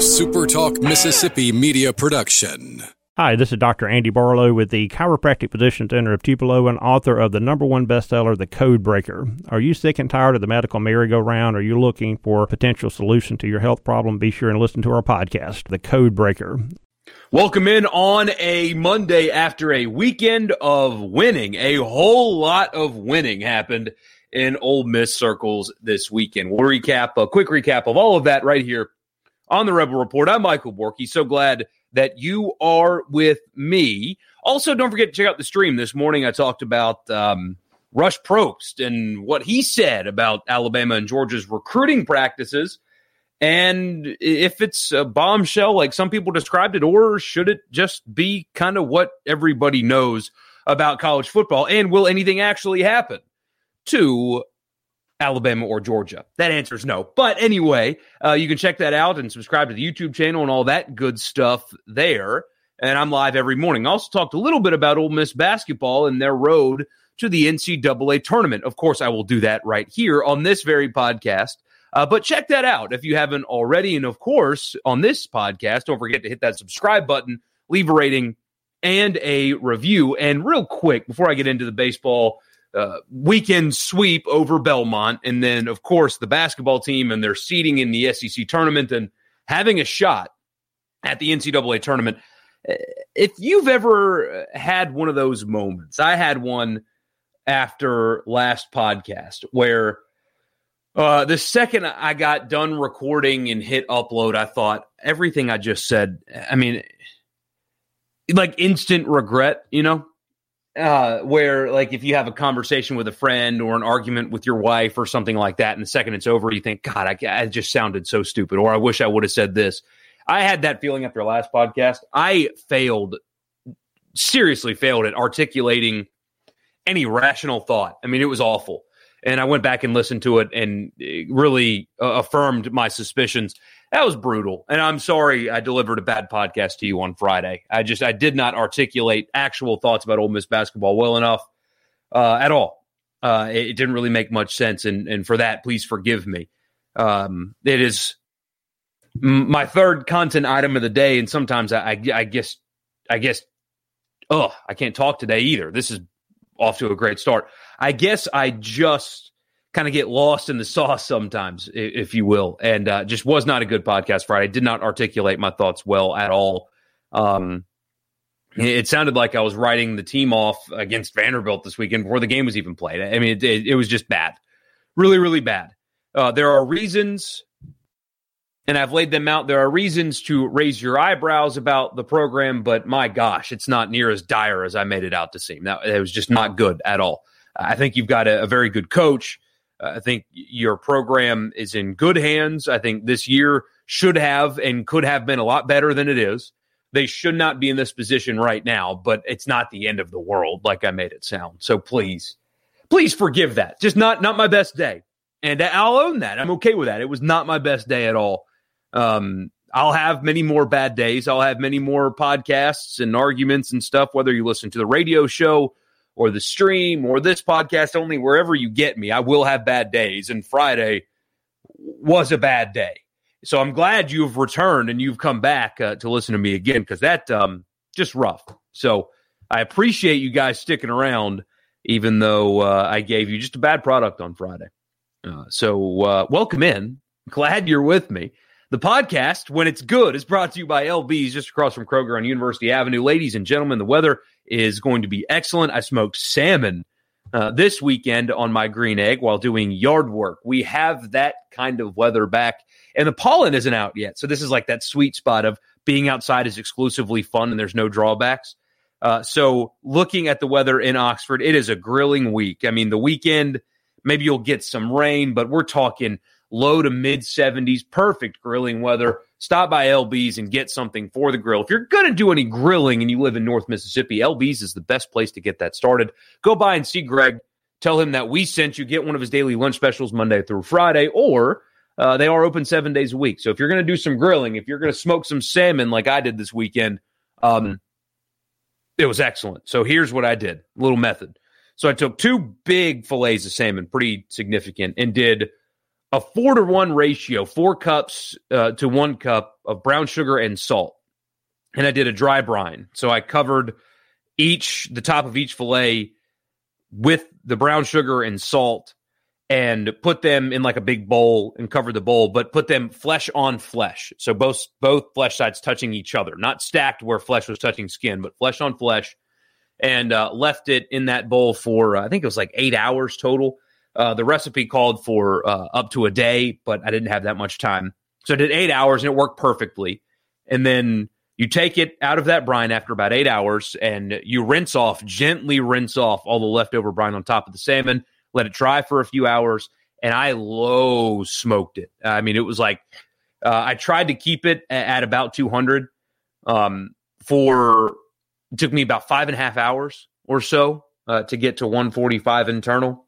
SuperTalk Mississippi media production. Hi, this is Dr. Andy Barlow with the Chiropractic Physician Center of Tupelo and author of the number one bestseller, The Code Breaker. Are you sick and tired of the medical merry-go-round? Are you looking for a potential solution to your health problem? Be sure and listen to our podcast, The Code Breaker. Welcome in on a Monday after a weekend of winning. A whole lot of winning happened in Ole Miss circles this weekend. We'll recap a quick recap of all of that right here on the Rebel Report. I'm Michael Borky. So glad that you are with me. Also, don't forget to check out the stream this morning. I talked about um, Rush Propst and what he said about Alabama and Georgia's recruiting practices. And if it's a bombshell, like some people described it, or should it just be kind of what everybody knows about college football? And will anything actually happen to Alabama or Georgia? That answer is no. But anyway, uh, you can check that out and subscribe to the YouTube channel and all that good stuff there. And I'm live every morning. I also talked a little bit about Ole Miss basketball and their road to the NCAA tournament. Of course, I will do that right here on this very podcast. Uh, but check that out if you haven't already. And of course, on this podcast, don't forget to hit that subscribe button, leave a rating and a review. And real quick, before I get into the baseball uh, weekend sweep over Belmont, and then, of course, the basketball team and their seeding in the SEC tournament and having a shot at the NCAA tournament. Uh, if you've ever had one of those moments, I had one after last podcast where uh, the second I got done recording and hit upload, I thought everything I just said. I mean, like instant regret, you know, uh, where like if you have a conversation with a friend or an argument with your wife or something like that, and the second it's over, you think, God, I, I just sounded so stupid, or I wish I would have said this. I had that feeling after last podcast. I failed, seriously failed at articulating any rational thought. I mean, it was awful and I went back and listened to it and really uh, affirmed my suspicions. That was brutal, and I'm sorry I delivered a bad podcast to you on Friday. I just I did not articulate actual thoughts about Ole Miss basketball well enough uh, at all. Uh, it, it, didn't really make much sense, and and for that, please forgive me. Um, it is my third content item of the day, and sometimes I, I, I guess I guess oh I can't talk today either. This is off to a great start. I guess I just kind of get lost in the sauce sometimes, if you will, and uh, just was not a good podcast Friday. Did not articulate my thoughts well at all. Um, it sounded like I was writing the team off against Vanderbilt this weekend before the game was even played. I mean, it, it, it was just bad, really, really bad. Uh, there are reasons, and I've laid them out. There are reasons to raise your eyebrows about the program, but my gosh, it's not near as dire as I made it out to seem. That it was just not good at all. I think you've got a, a very good coach. Uh, I think your program is in good hands. I think this year should have and could have been a lot better than it is. They should not be in this position right now, but it's not the end of the world like I made it sound. So please, please forgive that. Just not not my best day. And I'll own that. I'm okay with that. It was not my best day at all. Um, I'll have many more bad days. I'll have many more podcasts and arguments and stuff, whether you listen to the radio show or the stream or this podcast only, wherever you get me, I will have bad days. And Friday was a bad day. So I'm glad you've returned and you've come back uh, to listen to me again because that um just rough. So I appreciate you guys sticking around, even though uh, I gave you just a bad product on Friday. Uh, so uh, welcome in. Glad you're with me. The podcast, when it's good, is brought to you by LB's just across from Kroger on University Avenue. Ladies and gentlemen, the weather is going to be excellent. I smoked salmon uh, this weekend on my green egg while doing yard work. We have that kind of weather back, and the pollen isn't out yet. So this is like that sweet spot of being outside is exclusively fun and there's no drawbacks. Uh, so looking at the weather in Oxford, it is a grilling week. I mean, the weekend, maybe you'll get some rain, but we're talking low to mid 70s, perfect grilling weather. Stop by LB's and get something for the grill. If you're going to do any grilling and you live in North Mississippi, LB's is the best place to get that started. Go by and see Greg. Tell him that we sent you. Get one of his daily lunch specials Monday through Friday, or uh, they are open seven days a week. So if you're going to do some grilling, if you're going to smoke some salmon like I did this weekend, um, it was excellent. So here's what I did little method. So I took two big fillets of salmon, pretty significant, and did a four to one ratio, four cups uh, to one cup of brown sugar and salt. And I did a dry brine. So I covered each, the top of each filet with the brown sugar and salt and put them in like a big bowl and cover the bowl, but put them flesh on flesh. So both both flesh sides touching each other, not stacked where flesh was touching skin, but flesh on flesh, and uh, left it in that bowl for uh, I think it was like eight hours total. Uh, the recipe called for uh, up to a day, but I didn't have that much time, so I did eight hours and it worked perfectly. And then you take it out of that brine after about eight hours, and you rinse off gently, rinse off all the leftover brine on top of the salmon let it dry for a few hours, and I low smoked it. I mean, it was like uh, I tried to keep it at, about 200 um, for it took me about five and a half hours or so uh, to get to 145 internal,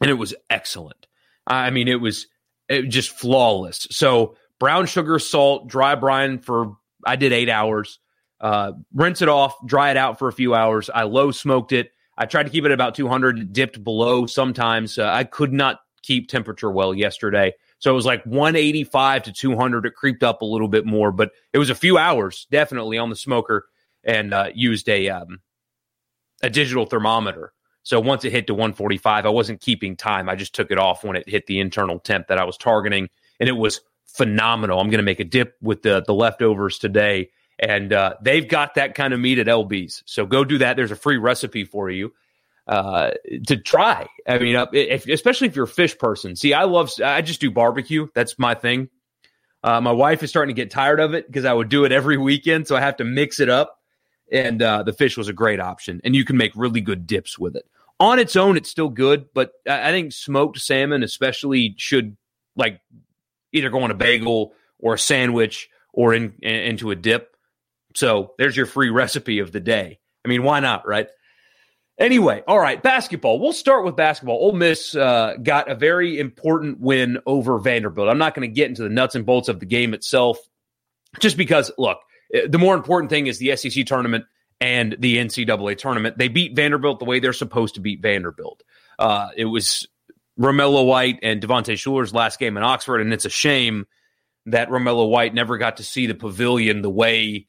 and it was excellent. I mean, it was it was just flawless. So brown sugar, salt, dry brine for I did eight hours. Uh, rinse it off, dry it out for a few hours. I low smoked it I tried to keep it about 200, dipped below sometimes. Uh, I could not keep temperature well yesterday. So it was like 185 to 200. It creeped up a little bit more, but it was a few hours definitely on the smoker and uh, used a um, a digital thermometer. So once it hit to 145, I wasn't keeping time. I just took it off when it hit the internal temp that I was targeting, and it was phenomenal. I'm going to make a dip with the the leftovers today and uh, they've got that kind of meat at LB's. So go do that. There's a free recipe for you uh, to try. I mean, uh, if, especially if you're a fish person. See, I love, I just do barbecue. That's my thing. Uh, my wife is starting to get tired of it because I would do it every weekend. So I have to mix it up. And uh, the fish was a great option. And you can make really good dips with it. On its own, it's still good. But I think smoked salmon, especially, should like either go on a bagel or a sandwich or in, in into a dip so there's your free recipe of the day. I mean, why not, right? Anyway, all right, basketball. We'll start with basketball. Ole Miss uh, got a very important win over Vanderbilt. I'm not going to get into the nuts and bolts of the game itself, just because, look, the more important thing is the SEC tournament and the NCAA tournament. They beat Vanderbilt the way they're supposed to beat Vanderbilt. Uh, it was Romello White and Devontae Shuler's last game in Oxford, and it's a shame that Romello White never got to see the pavilion the way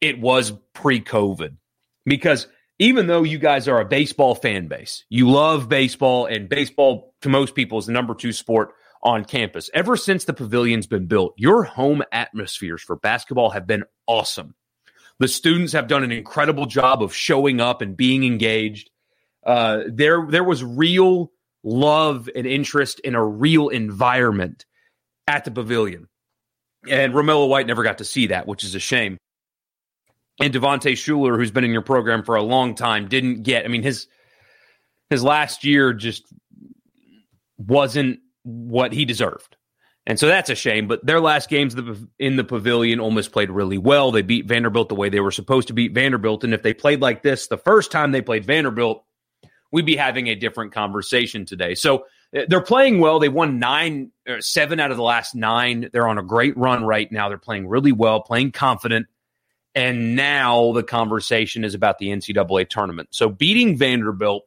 it was pre COVID. Because even though you guys are a baseball fan base, you love baseball, and baseball to most people is the number two sport on campus. Ever since the pavilion's been built, your home atmospheres for basketball have been awesome. The students have done an incredible job of showing up and being engaged. Uh, there, there was real love and interest in a real environment at the pavilion. And Romello White never got to see that, which is a shame and Devontae Shuler, who's been in your program for a long time, didn't get. I mean, his his last year just wasn't what he deserved. And so that's a shame. But their last games in the pavilion almost played really well. They beat Vanderbilt the way they were supposed to beat Vanderbilt. And if they played like this the first time they played Vanderbilt, we'd be having a different conversation today. So uh, they're playing well. They won nine, seven out of the last nine. They're on a great run right now. They're playing really well, playing confident. And now the conversation is about the NCAA tournament. So beating Vanderbilt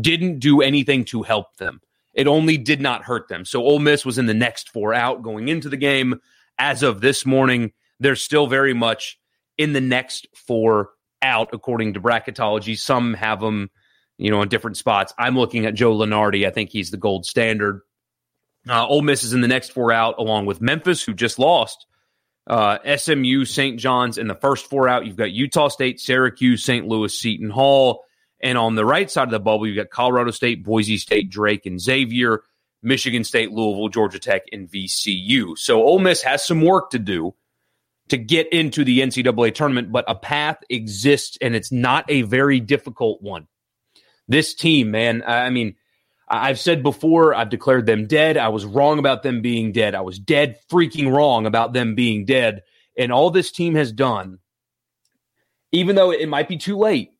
didn't do anything to help them. It only did not hurt them. So Ole Miss was in the next four out going into the game. As of this morning, they're still very much in the next four out, according to bracketology. Some have them, you know, in different spots. I'm looking at Joe Lunardi. I think he's the gold standard. Uh, Ole Miss is in the next four out, along with Memphis, who just lost uh, SMU, St. John's in the first four out. You've got Utah State, Syracuse, St. Louis, Seton Hall. And on the right side of the bubble, you've got Colorado State, Boise State, Drake, and Xavier, Michigan State, Louisville, Georgia Tech, and VCU. So Ole Miss has some work to do to get into the NCAA tournament, but a path exists, and it's not a very difficult one. This team, man, I mean, I've said before, I've declared them dead. I was wrong about them being dead. I was dead freaking wrong about them being dead. And all this team has done, even though it might be too late,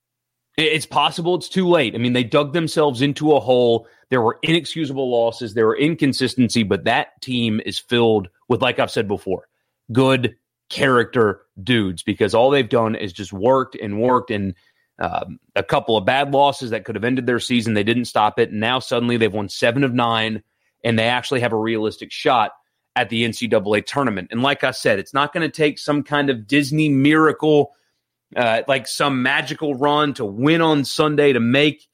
it's possible it's too late. I mean, they dug themselves into a hole. There were inexcusable losses, there were inconsistency, but that team is filled with, like I've said before, good character dudes because all they've done is just worked and worked and um, a couple of bad losses that could have ended their season. They didn't stop it. And now suddenly they've won seven of nine and they actually have a realistic shot at the NCAA tournament. And like I said, it's not going to take some kind of Disney miracle, uh, like some magical run to win on Sunday to make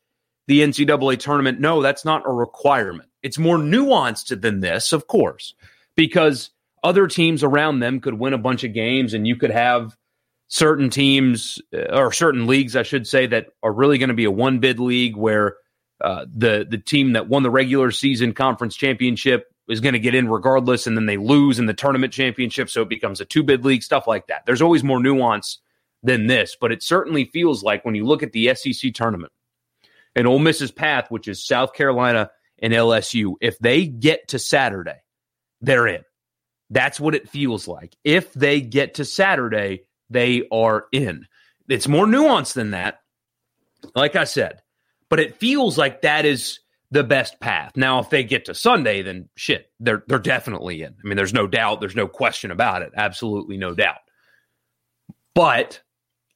the NCAA tournament. No, that's not a requirement. It's more nuanced than this, of course, because other teams around them could win a bunch of games and you could have certain teams uh, or certain leagues, I should say, that are really going to be a one bid league where uh, the the team that won the regular season conference championship is going to get in regardless, and then they lose in the tournament championship, so it becomes a two bid league, stuff like that. There's always more nuance than this, but it certainly feels like when you look at the SEC tournament and Ole Miss's path, which is South Carolina and LSU, if they get to Saturday, they're in. That's what it feels like. If they get to Saturday, they are in. It's more nuanced than that, like I said, but it feels like that is the best path. Now, if they get to Sunday, then shit, they're they're definitely in. I mean, there's no doubt, there's no question about it. Absolutely no doubt. But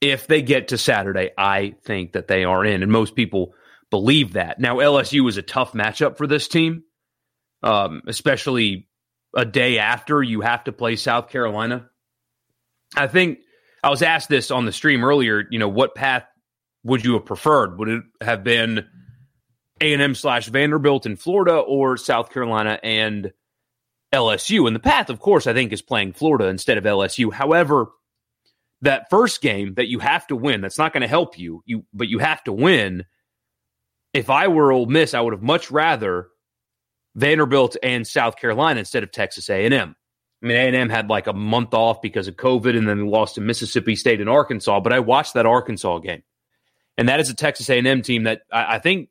if they get to Saturday, I think that they are in, and most people believe that. Now, LSU is a tough matchup for this team, um, especially a day after you have to play South Carolina. I think I was asked this on the stream earlier. You know, what path would you have preferred? Would it have been A and M slash Vanderbilt in Florida or South Carolina and LSU? And the path, of course, I think is playing Florida instead of LSU. However, that first game that you have to win, that's not going to help you. You, but you have to win. If I were Ole Miss, I would have much rather Vanderbilt and South Carolina instead of Texas A&M. I mean, A&M had like a month off because of COVID and then lost to Mississippi State and Arkansas, but I watched that Arkansas game. And that is a Texas A&M team that I, I think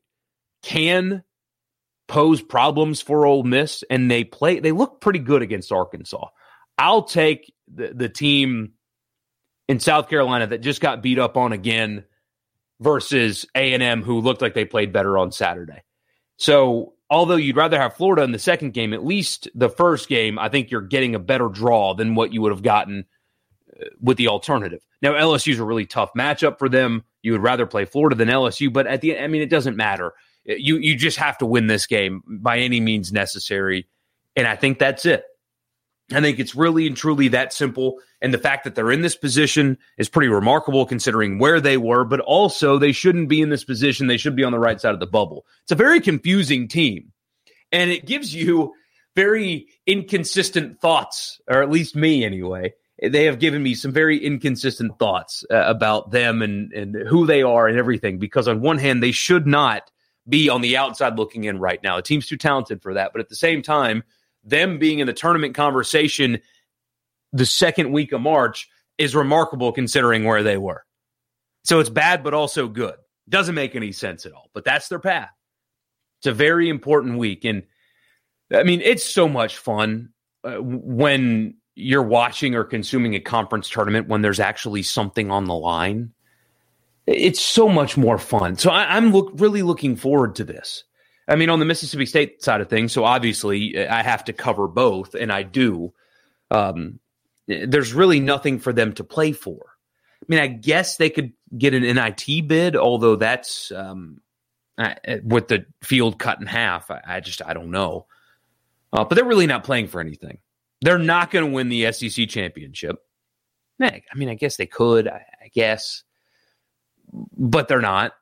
can pose problems for Ole Miss and they play they look pretty good against Arkansas. I'll take the, the team in South Carolina that just got beat up on again versus A&M who looked like they played better on Saturday. So although you'd rather have Florida in the second game, at least the first game, I think you're getting a better draw than what you would have gotten uh, with the alternative. Now, LSU's a really tough matchup for them. You would rather play Florida than LSU, but at the I mean, it doesn't matter. You you just have to win this game by any means necessary, and I think that's it. I think it's really and truly that simple. And the fact that they're in this position is pretty remarkable considering where they were, but also they shouldn't be in this position. They should be on the right side of the bubble. It's a very confusing team. And it gives you very inconsistent thoughts, or at least me anyway. They have given me some very inconsistent thoughts uh, about them and, and who they are and everything. Because on one hand, they should not be on the outside looking in right now. The team's too talented for that. But at the same time, them being in the tournament conversation the second week of March is remarkable considering where they were. So it's bad, but also good. Doesn't make any sense at all, but that's their path. It's a very important week. And I mean, it's so much fun uh, when you're watching or consuming a conference tournament when there's actually something on the line. It's so much more fun. So I, am look, really looking forward to this. I mean, on the Mississippi State side of things, so obviously I have to cover both, and I do. Um, there's really nothing for them to play for. I mean, I guess they could get an NIT bid, although that's um, with the field cut in half. I, I just I don't know. Uh, but they're really not playing for anything. They're not going to win the SEC championship. I mean, I guess they could. I, I guess, but they're not.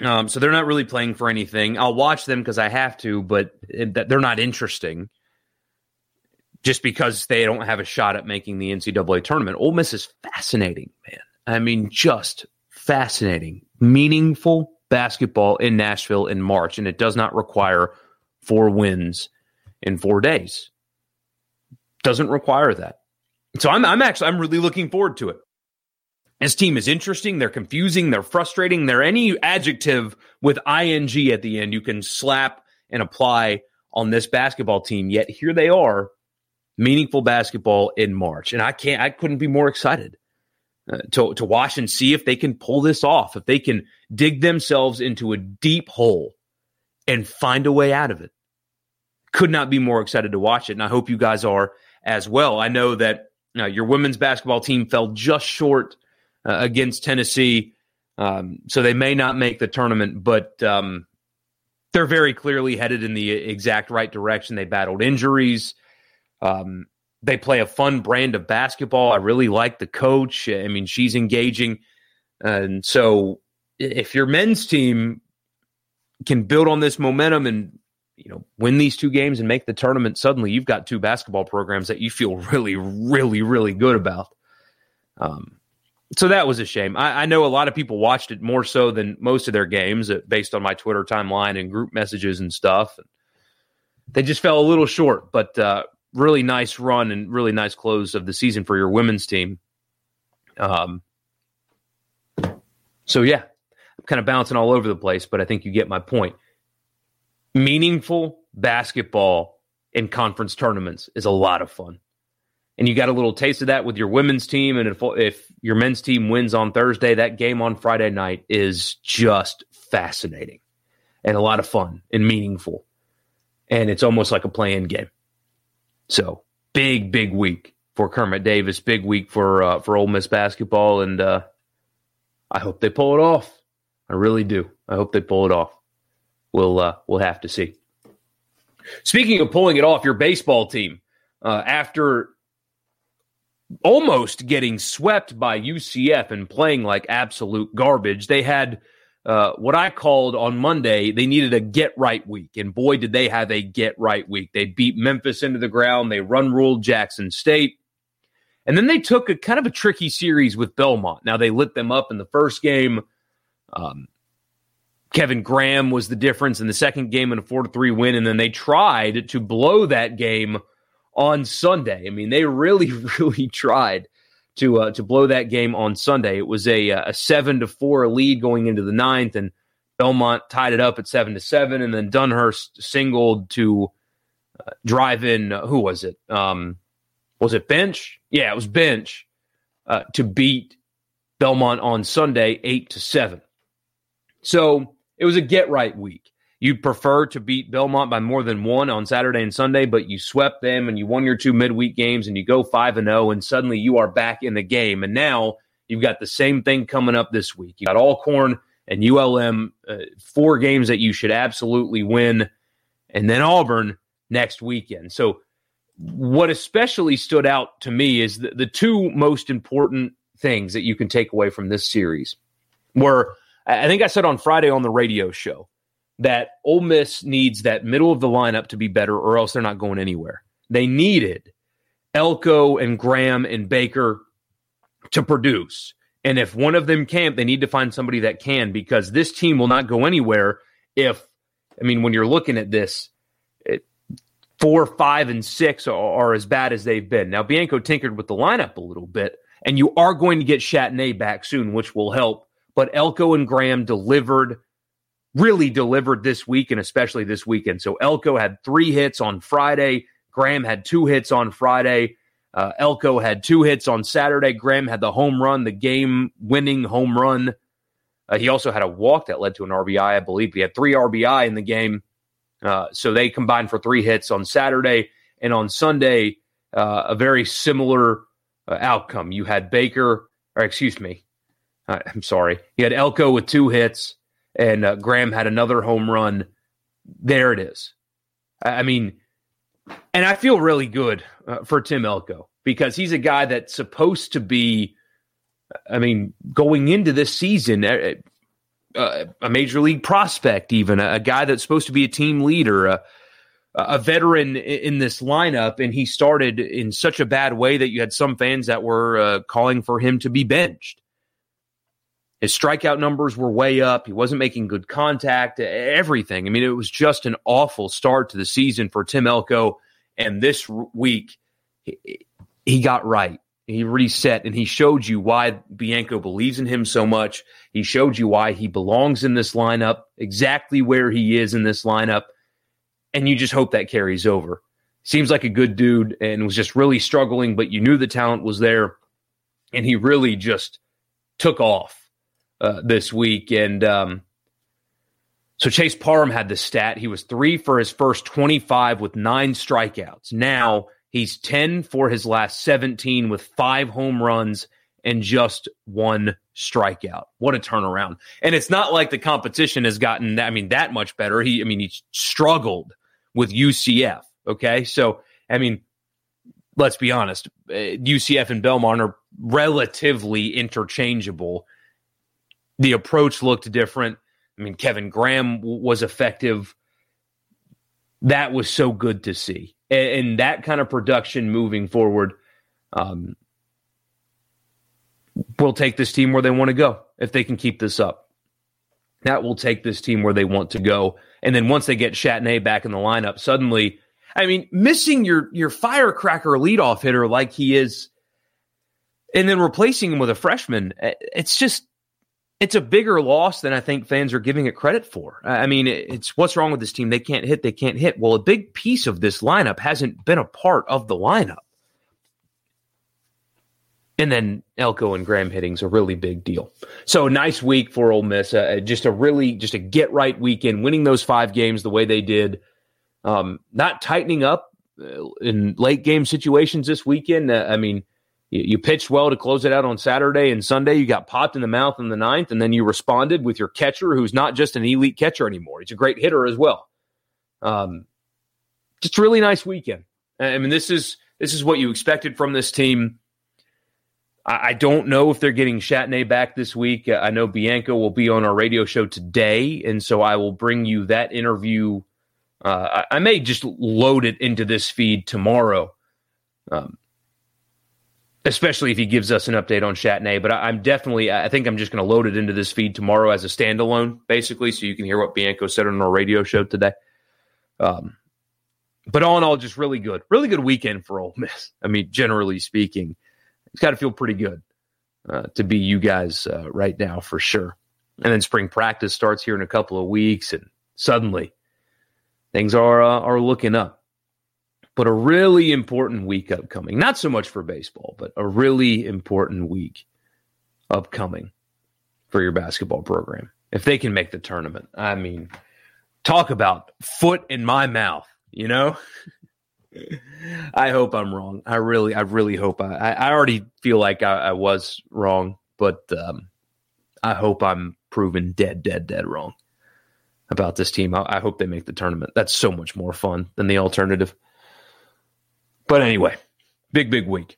Um, so they're not really playing for anything. I'll watch them because I have to, but they're not interesting. Just because they don't have a shot at making the NCAA tournament. Ole Miss is fascinating, man. I mean, just fascinating, meaningful basketball in Nashville in March, and it does not require four wins in four days. Doesn't require that. So I'm, I'm actually I'm really looking forward to it. This team is interesting. They're confusing. They're frustrating. They're any adjective with ing at the end you can slap and apply on this basketball team. Yet here they are, meaningful basketball in March, and I can't. I couldn't be more excited uh, to to watch and see if they can pull this off. If they can dig themselves into a deep hole and find a way out of it. Could not be more excited to watch it, and I hope you guys are as well. I know that uh, your women's basketball team fell just short uh, against Tennessee. Um, so they may not make the tournament, but um, they're very clearly headed in the exact right direction. They battled injuries. Um, they play a fun brand of basketball. I really like the coach. I mean, she's engaging. And so if your men's team can build on this momentum and you know win these two games and make the tournament suddenly you've got two basketball programs that you feel really really really good about um, so that was a shame I, I, know a lot of people watched it more so than most of their games uh, based on my twitter timeline and group messages and stuff they just fell a little short but uh, really nice run and really nice close of the season for your women's team um, so yeah I'm kind of bouncing all over the place, but I think you get my point. Meaningful basketball in conference tournaments is a lot of fun. And you got a little taste of that with your women's team. And if, if your men's team wins on Thursday, that game on Friday night is just fascinating and a lot of fun and meaningful. And it's almost like a play in game. So big, big week for Kermit Davis. Big week for uh, for Ole Miss basketball, and uh, I hope they pull it off. I really do. I hope they pull it off. We'll uh, we'll have to see. Speaking of pulling it off, your baseball team uh, after almost getting swept by UCF and playing like absolute garbage, they had uh, what I called on Monday. They needed a get right week, and boy, did they have a get right week. They beat Memphis into the ground. They run ruled Jackson State. And then they took a kind of a tricky series with Belmont. Now they lit them up in the first game. Um, Kevin Graham was the difference in the second game in a four to three win, and then they tried to blow that game on Sunday. I mean, they really, really tried to uh, to blow that game on Sunday. It was a a seven to four lead going into the ninth, and Belmont tied it up at seven to seven, and then Dunhurst singled to uh, drive in. Uh, who was it? Um, was it Bench? Yeah, it was Bench uh, to beat Belmont on Sunday eight to seven. So it was a get right week. You prefer to beat Belmont by more than one on Saturday and Sunday, but you swept them and you won your two midweek games and you go 5 and 0 and suddenly you are back in the game. And now you've got the same thing coming up this week. You got Alcorn and ULM, uh, four games that you should absolutely win, and then Auburn next weekend. So, what especially stood out to me is the, the two most important things that you can take away from this series were I think I said on Friday on the radio show that Ole Miss needs that middle of the lineup to be better, or else they're not going anywhere. They needed Elko and Graham and Baker to produce. And if one of them can't, they need to find somebody that can because this team will not go anywhere if, I mean, when you're looking at this, it, four, five, and six are, are, as bad as they've been. Now, Bianco tinkered with the lineup a little bit, and you are going to get Chatagnier back soon, which will help but Elko and Graham delivered, really delivered this week and especially this weekend. So Elko had three hits on Friday. Graham had two hits on Friday. Uh, Elko had two hits on Saturday. Graham had the home run, the game winning home run. Uh, he also had a walk that led to an RBI, I believe. He had three RBI in the game. Uh, so they combined for three hits on Saturday. And on Sunday, uh, a very similar uh, outcome. You had Baker, or excuse me, uh, I'm sorry. you had Elko with two hits, and uh, Graham had another home run. There it is. I, mean, and I feel really good uh, for Tim Elko because he's a guy that's supposed to be. I mean, going into this season, uh, uh, a major league prospect, even a, a, guy that's supposed to be a team leader, a, a veteran in this lineup, and he started in such a bad way that you had some fans that were uh, calling for him to be benched. His strikeout numbers were way up. He wasn't making good contact, everything. I mean, it was just an awful start to the season for Tim Elko. And this week, he got right. He reset and he showed you why Bianco believes in him so much. He showed you why he belongs in this lineup, exactly where he is in this lineup. And you just hope that carries over. Seems like a good dude and was just really struggling, but you knew the talent was there. And he really just took off uh, this week. And um, so Chase Parham had the stat. He was three for his first 25 with nine strikeouts. Now he's 10 for his last 17 with five home runs and just one strikeout. What a turnaround. And it's not like the competition has gotten, I mean, that much better. He, I mean, he struggled with UCF. Okay. So, I mean, let's be honest, UCF uh, and Belmont are relatively interchangeable. The approach looked different. I mean, Kevin Graham w- was effective. That was so good to see. And, and that kind of production moving forward um, will take this team where they want to go if they can keep this up. That will take this team where they want to go. And then once they get Chatagnier back in the lineup, suddenly, I mean, missing your your firecracker leadoff hitter like he is, and then replacing him with a freshman, it's just it's a bigger loss than I think fans are giving it credit for. I mean, it's what's wrong with this team? They can't hit, they can't hit. Well, a big piece of this lineup hasn't been a part of the lineup. And then Elko and Graham hitting's a really big deal. So nice week for Ole Miss. Uh, just a really just a get right weekend, winning those five games the way they did. Um, not tightening up uh, in late game situations this weekend. Uh, I mean, you, you, pitched well to close it out on Saturday and Sunday. You got popped in the mouth in the ninth, and then you responded with your catcher, who's not just an elite catcher anymore. He's a great hitter as well. Um, just really nice weekend. I mean, this is this is what you expected from this team. I, don't know if they're getting Chatagnier back this week. Uh, I know Bianco will be on our radio show today, and so I will bring you that interview. Uh, I, I, may just load it into this feed tomorrow, um, especially if he gives us an update on Chatagnier. But I, am definitely, I think I'm just going to load it into this feed tomorrow as a standalone, basically, so you can hear what Bianco said on our radio show today. Um, but all in all, just really good, really good weekend for Ole Miss. I mean, generally speaking it's got to feel pretty good uh, to be you guys uh, right now for sure. And then spring practice starts here in a couple of weeks, and suddenly things are uh, are looking up. But a really important week upcoming. Not so much for baseball, but a really important week upcoming for your basketball program. If they can make the tournament, I mean, talk about foot in my mouth, you know? I hope I'm wrong. I really, I really hope I. I already feel like I, I was wrong, but um, I hope I'm proven dead, dead, dead wrong about this team. I, I hope they make the tournament. That's so much more fun than the alternative. But anyway, big, big week.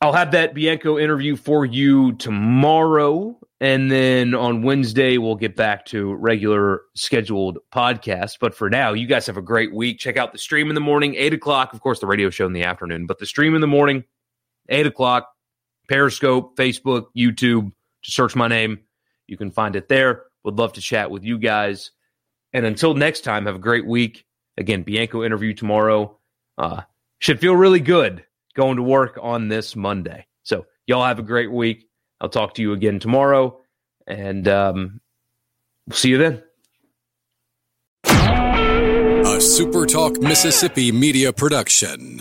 I'll have that Bianco interview for you tomorrow. And then on Wednesday, we'll get back to regular scheduled podcast. But for now, you guys have a great week. Check out the stream in the morning, 8 o'clock. Of course, the radio show in the afternoon, but the stream in the morning, 8 o'clock, Periscope, Facebook, YouTube. Just search my name. You can find it there. Would love to chat with you guys. And until next time, have a great week. Again, Bianco interview tomorrow. Uh, should feel really good going to work on this Monday. So, y'all have a great week. I'll talk to you again tomorrow, and um, we'll see you then. A SuperTalk Mississippi media production.